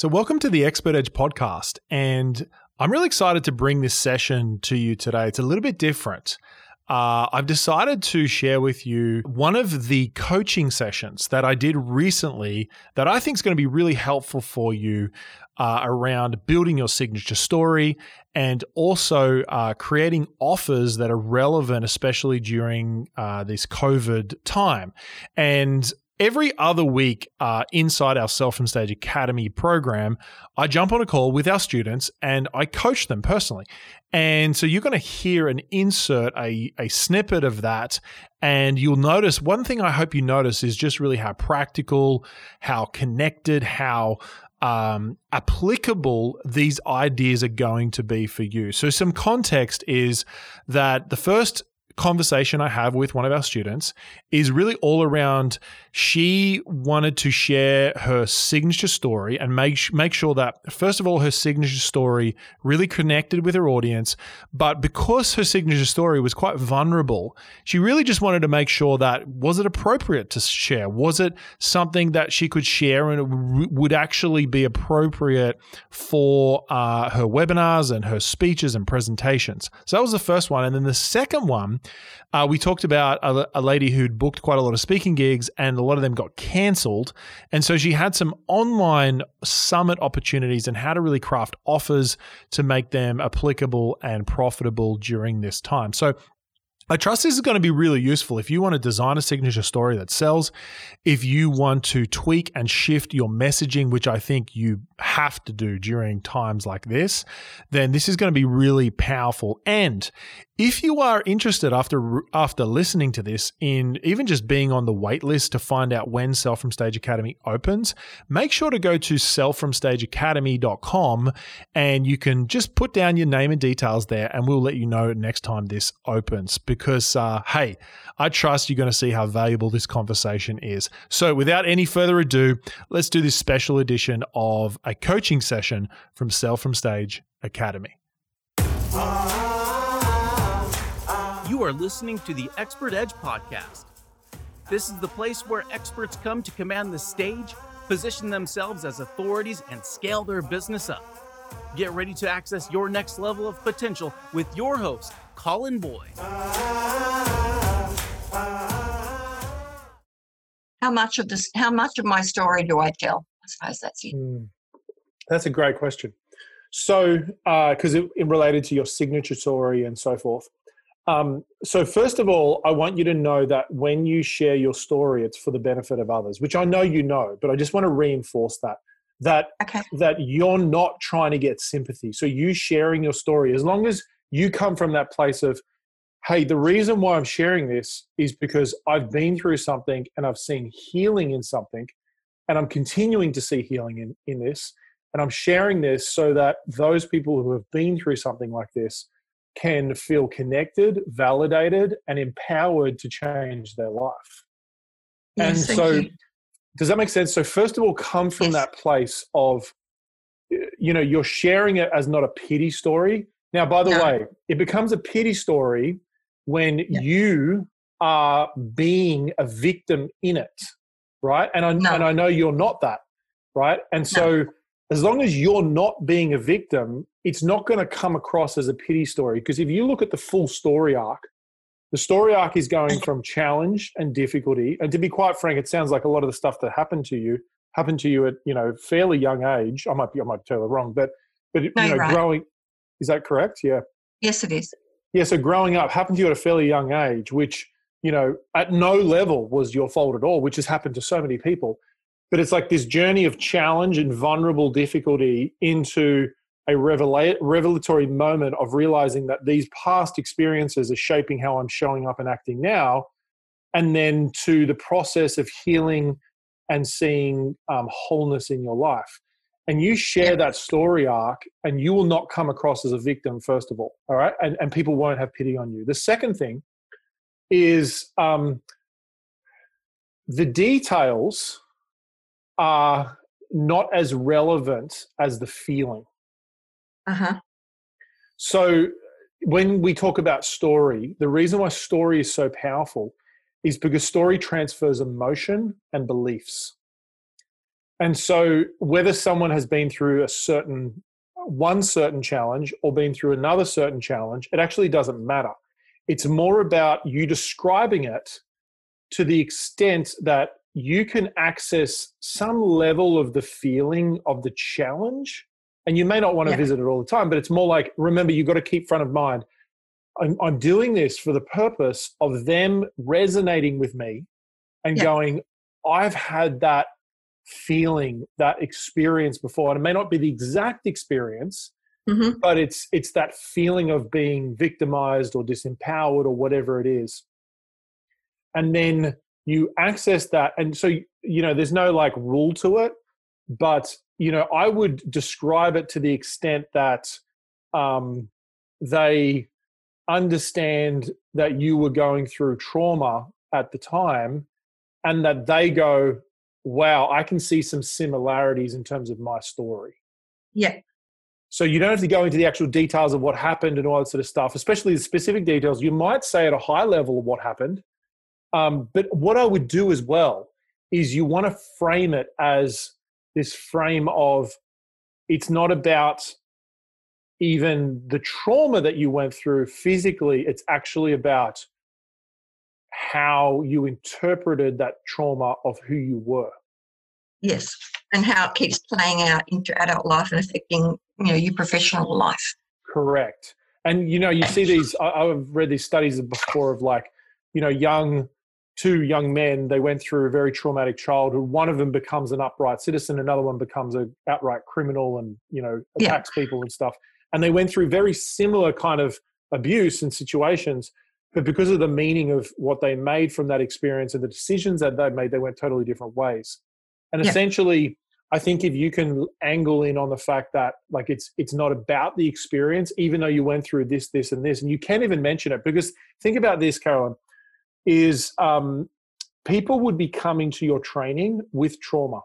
So, welcome to the Expert Edge podcast. And I'm really excited to bring this session to you today. It's a little bit different. Uh, I've decided to share with you one of the coaching sessions that I did recently that I think is going to be really helpful for you uh, around building your signature story and also uh, creating offers that are relevant, especially during uh, this COVID time. And every other week uh, inside our Sell from Stage Academy program, I jump on a call with our students and I coach them personally. And so you're going to hear an insert, a, a snippet of that. And you'll notice one thing I hope you notice is just really how practical, how connected, how um, applicable these ideas are going to be for you. So, some context is that the first conversation I have with one of our students is really all around she wanted to share her signature story and make make sure that first of all her signature story really connected with her audience but because her signature story was quite vulnerable she really just wanted to make sure that was it appropriate to share? Was it something that she could share and would actually be appropriate for uh, her webinars and her speeches and presentations? So that was the first one and then the second one uh, we talked about a, a, lady who'd booked quite a lot of speaking gigs and a lot of them got cancelled. And so she had some online summit opportunities and how to really craft offers to make them applicable and profitable during this time. So I trust this is going to be really useful if you want to design a signature story that sells, if you want to tweak and shift your messaging, which I think you have to do during times like this, then this is going to be really powerful. And if you are interested after after listening to this in even just being on the wait list to find out when Sell from Stage Academy opens, make sure to go to sellfromstageacademy.com and you can just put down your name and details there and we'll let you know next time this opens because uh, hey, I trust you're going to see how valuable this conversation is. So without any further ado, let's do this special edition of a coaching session from Sell from Stage Academy. You are listening to the Expert Edge podcast. This is the place where experts come to command the stage, position themselves as authorities, and scale their business up. Get ready to access your next level of potential with your host, Colin Boyd. How much of this? How much of my story do I tell? I suppose that's it. Mm, that's a great question. So, because uh, it, it related to your signature story and so forth, um, so, first of all, I want you to know that when you share your story, it's for the benefit of others, which I know you know, but I just want to reinforce that that okay. that you're not trying to get sympathy. So, you sharing your story, as long as you come from that place of, hey, the reason why I'm sharing this is because I've been through something and I've seen healing in something, and I'm continuing to see healing in in this, and I'm sharing this so that those people who have been through something like this can feel connected, validated, and empowered to change their life. Yes, and so, you. does that make sense? So, first of all, come from yes. that place of, you know, you're sharing it as not a pity story. Now, by the no. way, it becomes a pity story when you are being a victim in it, right? And I, no. and I know you're not that, right? And so, no. As long as you're not being a victim, it's not going to come across as a pity story because if you look at the full story arc, the story arc is going from challenge and difficulty. And to be quite frank, it sounds like a lot of the stuff that happened to you happened to you at you know fairly young age. I might be I might tell it wrong, but but no, you know right. growing is that correct? Yeah. Yes, it is. Yeah. So growing up happened to you at a fairly young age, which you know at no level was your fault at all, which has happened to so many people. But it's like this journey of challenge and vulnerable difficulty into a revela- revelatory moment of realizing that these past experiences are shaping how I'm showing up and acting now, and then to the process of healing and seeing um, wholeness in your life. And you share that story arc, and you will not come across as a victim, first of all. All right. And, and people won't have pity on you. The second thing is um, the details are not as relevant as the feeling. Uh-huh. So when we talk about story, the reason why story is so powerful is because story transfers emotion and beliefs. And so, whether someone has been through a certain one certain challenge or been through another certain challenge, it actually doesn't matter. It's more about you describing it to the extent that you can access some level of the feeling of the challenge. And you may not want to Yeah. visit it all the time, but it's more like remember, you've got to keep front of mind. I'm, I'm doing this for the purpose of them resonating with me and Yeah. going, I've had that feeling, that experience before. And it may not be the exact experience, hmm but it's it's that feeling of being victimized or disempowered or whatever it is and then you access that and so you know there's no like rule to it but you know i would describe it to the extent that um they understand that you were going through trauma at the time and that they go wow i can see some similarities in terms of my story Yeah. so you don't have to go into the actual details of what happened and all that sort of stuff, especially the specific details. You might say at a high level of what happened. Um, but what I would do as well is you want to frame it as this frame of it's not about even the trauma that you went through physically, it's actually about how you interpreted that trauma of who you were. Yes. And how it keeps playing out into adult life and affecting, you know, your professional life. Correct. And you know, you see these. I've read these studies before of like, you know, young two young men. They went through a very traumatic childhood. One of them becomes an upright citizen. Another one becomes an outright criminal and you know Yeah. attacks people and stuff. And they went through very similar kind of abuse and situations. But because of the meaning of what they made from that experience and the decisions that they made, they went totally different ways. And Yeah. essentially, I think if you can angle in on the fact that like it's it's not about the experience, even though you went through this, this, and this, and you can't even mention it because think about this, Carolyn, is um, people would be coming to your training with trauma.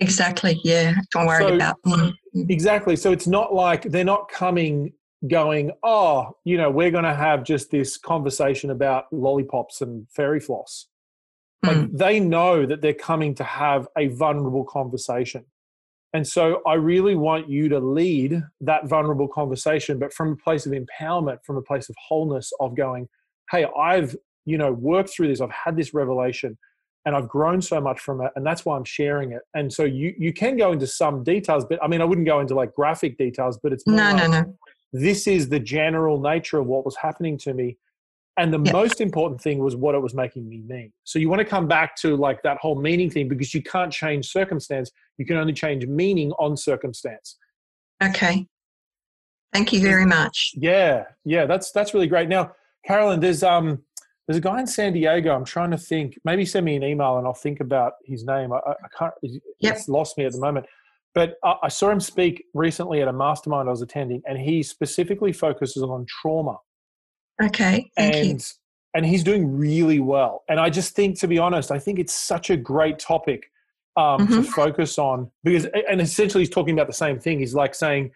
Exactly. Yeah. What I'm So- about. Mm. Exactly. So it's not like they're not coming going, oh, you know, we're going to have just this conversation about lollipops and fairy floss. Like Mm. they know that they're coming to have a vulnerable conversation. And so I really want you to lead that vulnerable conversation, but from a place of empowerment, from a place of wholeness, of going, hey, I've, you know, worked through this, I've had this revelation and I've grown so much from it. And that's why I'm sharing it. And so you you can go into some details, but I mean I wouldn't go into like graphic details, but it's No, like, no, no. this is the general nature of what was happening to me and the Yeah. most important thing was what it was making me mean so you want to come back to like that whole meaning thing because you can't change circumstance you can only change meaning on circumstance Okay. Thank you very much. yeah yeah that's that's really great now carolyn there's um there's a guy in san diego i'm trying to think maybe send me an email and i'll think about his name i, I can't Yep. it's lost me at the moment but I, I saw him speak recently at a mastermind i was attending and he specifically focuses on trauma Okay. Thank you. and and he's doing really well. And I just think, to be honest, I think it's such a great topic um, to Mhm. focus on because, and essentially, he's talking about the same thing. He's like saying,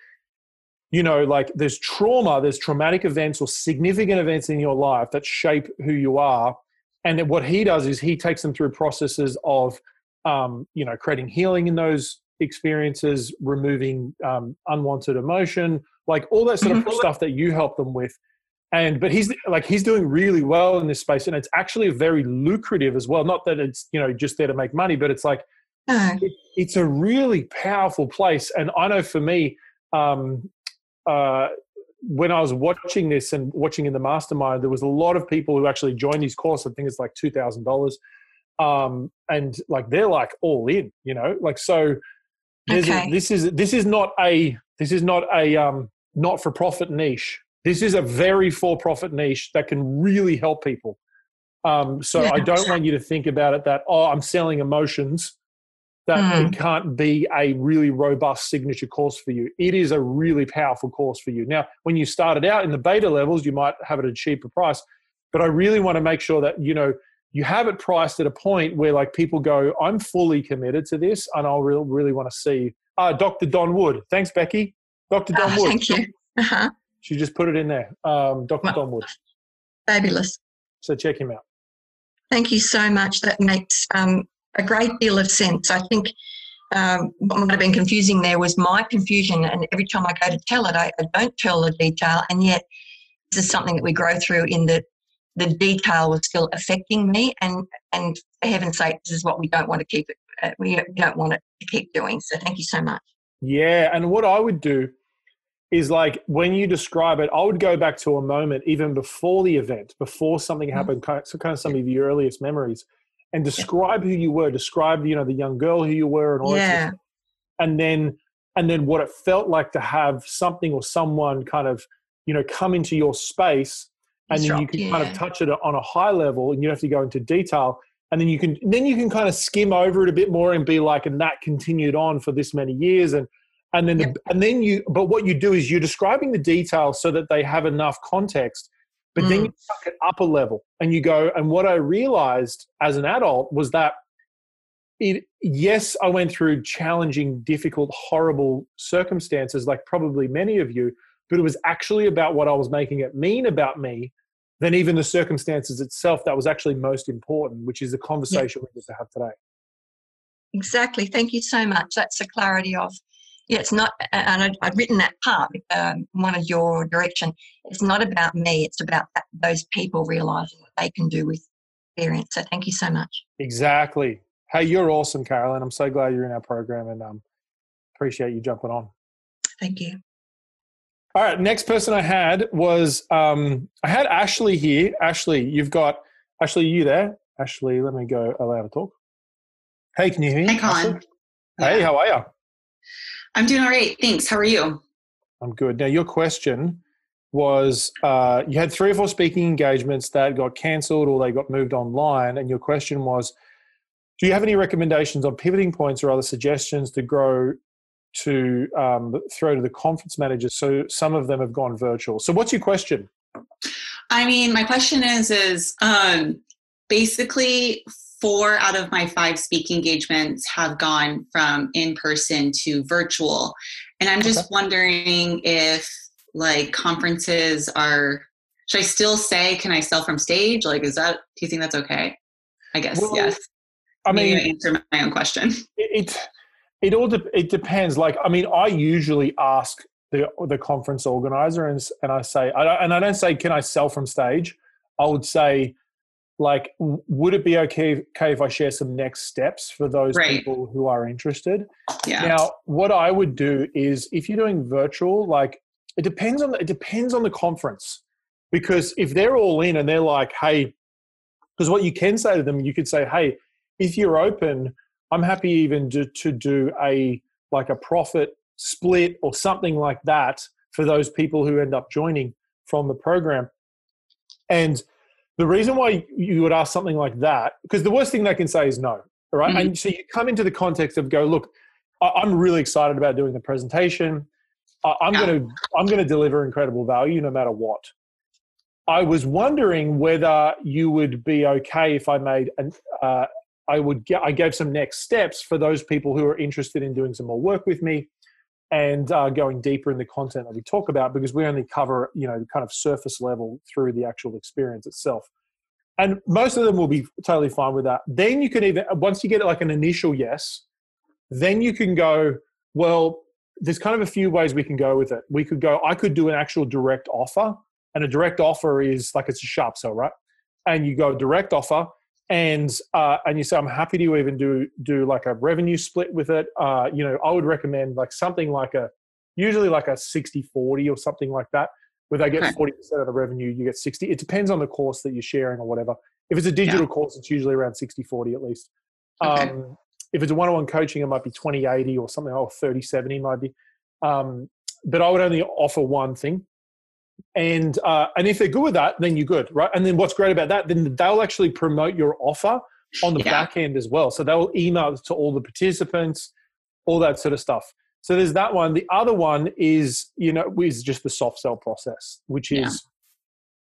you know, like there's trauma, there's traumatic events or significant events in your life that shape who you are. And then what he does is he takes them through processes of, um, you know, creating healing in those experiences, removing um, unwanted emotion, like all that sort of Mhm. stuff that you help them with and but he's like he's doing really well in this space and it's actually very lucrative as well not that it's you know just there to make money but it's like No. it, it's a really powerful place and i know for me um uh when i was watching this and watching in the mastermind there was a lot of people who actually joined his course i think it's like $2000 um and like they're like all in you know? Like so there's a- this is this is not a this is not a um not for profit niche. This is a very for profit niche that can really help people. Um so Yeah. i don't want you to think about it that oh i'm selling emotions that Mm. it can't be a really robust signature course for you it is a really powerful course for you now when you started out in the beta levels you might have it at a cheaper price but i really want to make sure that you know you have it priced at a point where like people go i'm fully committed to this and i'll really, really want to see uh, dr don wood thanks becky dr don Oh, wood thank you. Uh-huh. she just put it in there um, dr Wow. don wood Fabulous. so check him out Thank you so much. That makes um, a great deal of sense. I think um, what might have been confusing there was my confusion. And every time I go to tell it, I, I don't tell the detail. And yet, this is something that we grow through in that the detail was still affecting me. And, and for heaven's sake, this is what we don't want to keep it. Uh, we don't want it to keep doing. So thank you so much. Yeah. And what I would do is like when you describe it, I would go back to a moment even before the event, before something mm-hmm. happened, kind of, so kind of some of your earliest memories, and describe who you were. Describe you know the young girl who you were, and all yeah. that. And then and then what it felt like to have something or someone kind of you know come into your space, and then you can yeah. kind of touch it on a high level, and you have to go into detail. And then you can then you can kind of skim over it a bit more and be like, and that continued on for this many years, and and then the, and then you but what you do is you're describing the details so that they have enough context but mm. then you tuck it up a level and you go and what i realized as an adult was that it, yes i went through challenging difficult horrible circumstances like probably many of you but it was actually about what i was making it mean about me than even the circumstances itself that was actually most important which is the conversation yeah. we get to have today exactly thank you so much that's the clarity of yeah, it's not, and I'd, I'd written that part, um, one of your direction. It's not about me, it's about that, those people realizing what they can do with experience. So thank you so much. Exactly. Hey, you're awesome, Carolyn. I'm so glad you're in our program and um, appreciate you jumping on. Thank you. All right, next person I had was um, I had Ashley here. Ashley, you've got Ashley. You there? Ashley, let me go allow to talk. Hey, can you hear me? Hey, Colin. Hey, how are you? I'm doing all right. Thanks. How are you? I'm good. Now, your question was uh, you had three or four speaking engagements that got cancelled or they got moved online. And your question was Do you have any recommendations on pivoting points or other suggestions to grow to um, throw to the conference managers? So some of them have gone virtual. So, what's your question? I mean, my question is, is um, basically four out of my five speaking engagements have gone from in person to virtual. And I'm just okay. wondering if like conferences are should I still say can I sell from stage? Like is that do you think that's okay? I guess well, yes. I mean answer my own question. It it all de- it depends. Like I mean I usually ask the the conference organizer and and I say I and I don't say can I sell from stage. I would say like would it be okay, okay if i share some next steps for those right. people who are interested yeah. now what i would do is if you're doing virtual like it depends on the, it depends on the conference because if they're all in and they're like hey because what you can say to them you could say hey if you're open i'm happy even to, to do a like a profit split or something like that for those people who end up joining from the program and the reason why you would ask something like that, because the worst thing they can say is no, right? Mm-hmm. And so you come into the context of go, look, I'm really excited about doing the presentation. I'm yeah. going to I'm going to deliver incredible value no matter what. I was wondering whether you would be okay if I made an uh, I would get, I gave some next steps for those people who are interested in doing some more work with me and uh, going deeper in the content that we talk about because we only cover you know kind of surface level through the actual experience itself. And most of them will be totally fine with that. Then you can even once you get like an initial yes then you can go well there's kind of a few ways we can go with it. We could go i could do an actual direct offer and a direct offer is like it's a sharp sell right? And you go direct offer and uh, and you say I'm happy to even do do like a revenue split with it. Uh, you know, I would recommend like something like a usually like a 60-40 or something like that, where they get forty okay. percent of the revenue, you get sixty. It depends on the course that you're sharing or whatever. If it's a digital yeah. course, it's usually around 60-40 at least. Okay. Um, if it's a one-on-one coaching, it might be 20-80 or something, or 30-70 might be. Um, but I would only offer one thing and uh, and if they're good with that, then you're good, right? And then what's great about that, then they'll actually promote your offer on the yeah. back end as well. So they'll email to all the participants, all that sort of stuff. So there's that one. The other one is you know is just the soft sell process, which is. Yeah.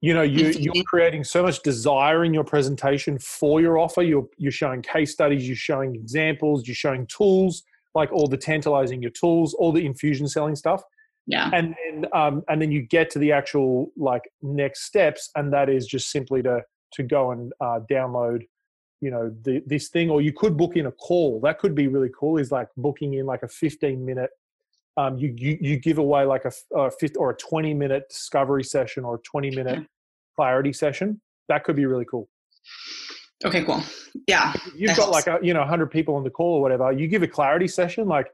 You know, you, you're creating so much desire in your presentation for your offer. You're, you're showing case studies, you're showing examples, you're showing tools, like all the tantalizing your tools, all the infusion selling stuff yeah. And then um, and then you get to the actual like next steps and that is just simply to to go and uh, download you know the, this thing or you could book in a call. That could be really cool is like booking in like a 15 minute um, you, you you give away like a, a 50 or a 20 minute discovery session or a 20 minute clarity session. That could be really cool. Okay cool. Yeah you've got helps. like a you know 100 people on the call or whatever you give a clarity session like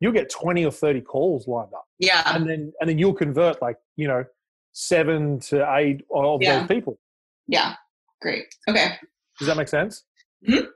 you'll get 20 or 30 calls lined up yeah and then and then you'll convert like you know seven to eight of yeah. those people yeah great okay does that make sense mm-hmm.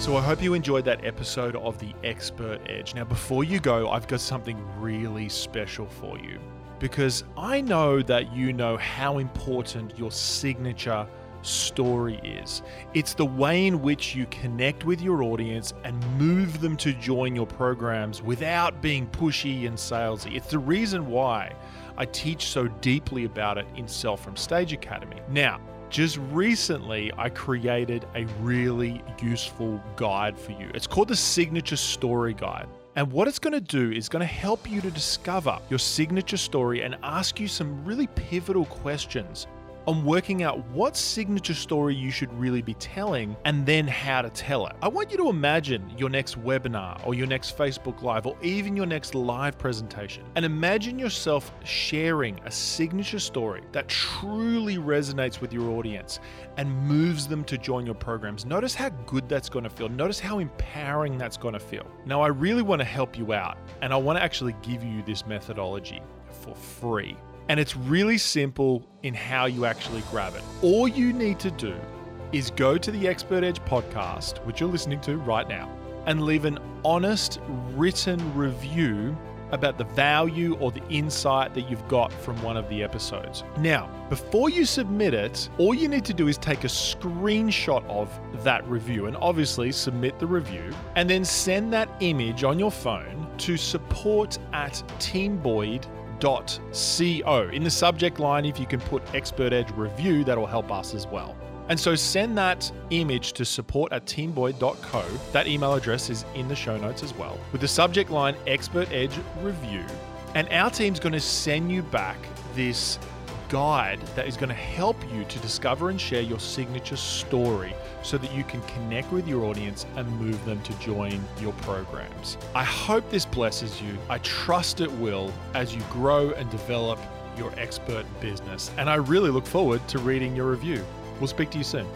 So I hope you enjoyed that episode of The Expert Edge. Now, before you go, I've got something really special for you because I know that you know how important your signature story is. It's the way in which you connect with your audience and move them to join your programs without being pushy and salesy. It's the reason why I teach so deeply about it in Sell from Stage Academy. Now, just recently, I created a really useful guide for you. It's called the Signature Story Guide. And what it's going to do is going to help you to discover your signature story and ask you some really pivotal questions on working out what signature story you should really be telling and then how to tell it. I want you to imagine your next webinar or your next Facebook Live or even your next live presentation and imagine yourself sharing a signature story that truly resonates with your audience and moves them to join your programs. Notice how good that's going to feel. Notice how empowering that's going to feel. Now, I really want to help you out and I want to actually give you this methodology for free. And it's really simple in how you actually grab it. All you need to do is go to the Expert Edge podcast, which you're listening to right now, and leave an honest written review about the value or the insight that you've got from one of the episodes. Now, before you submit it, all you need to do is take a screenshot of that review and obviously submit the review, and then send that image on your phone to support at teamboyd.com expert.co. In the subject line, if you can put Expert Edge review, that'll help us as well. And so send that image to support at teamboyd.co. That email address is in the show notes as well, with the subject line Expert Edge Review. And our team's going to send you back this guide that is going to help you to discover and share your signature story so that you can connect with your audience and move them to join your programs. I hope this blesses you. I trust it will as you grow and develop your expert business. And I really look forward to reading your review. We'll speak to you soon.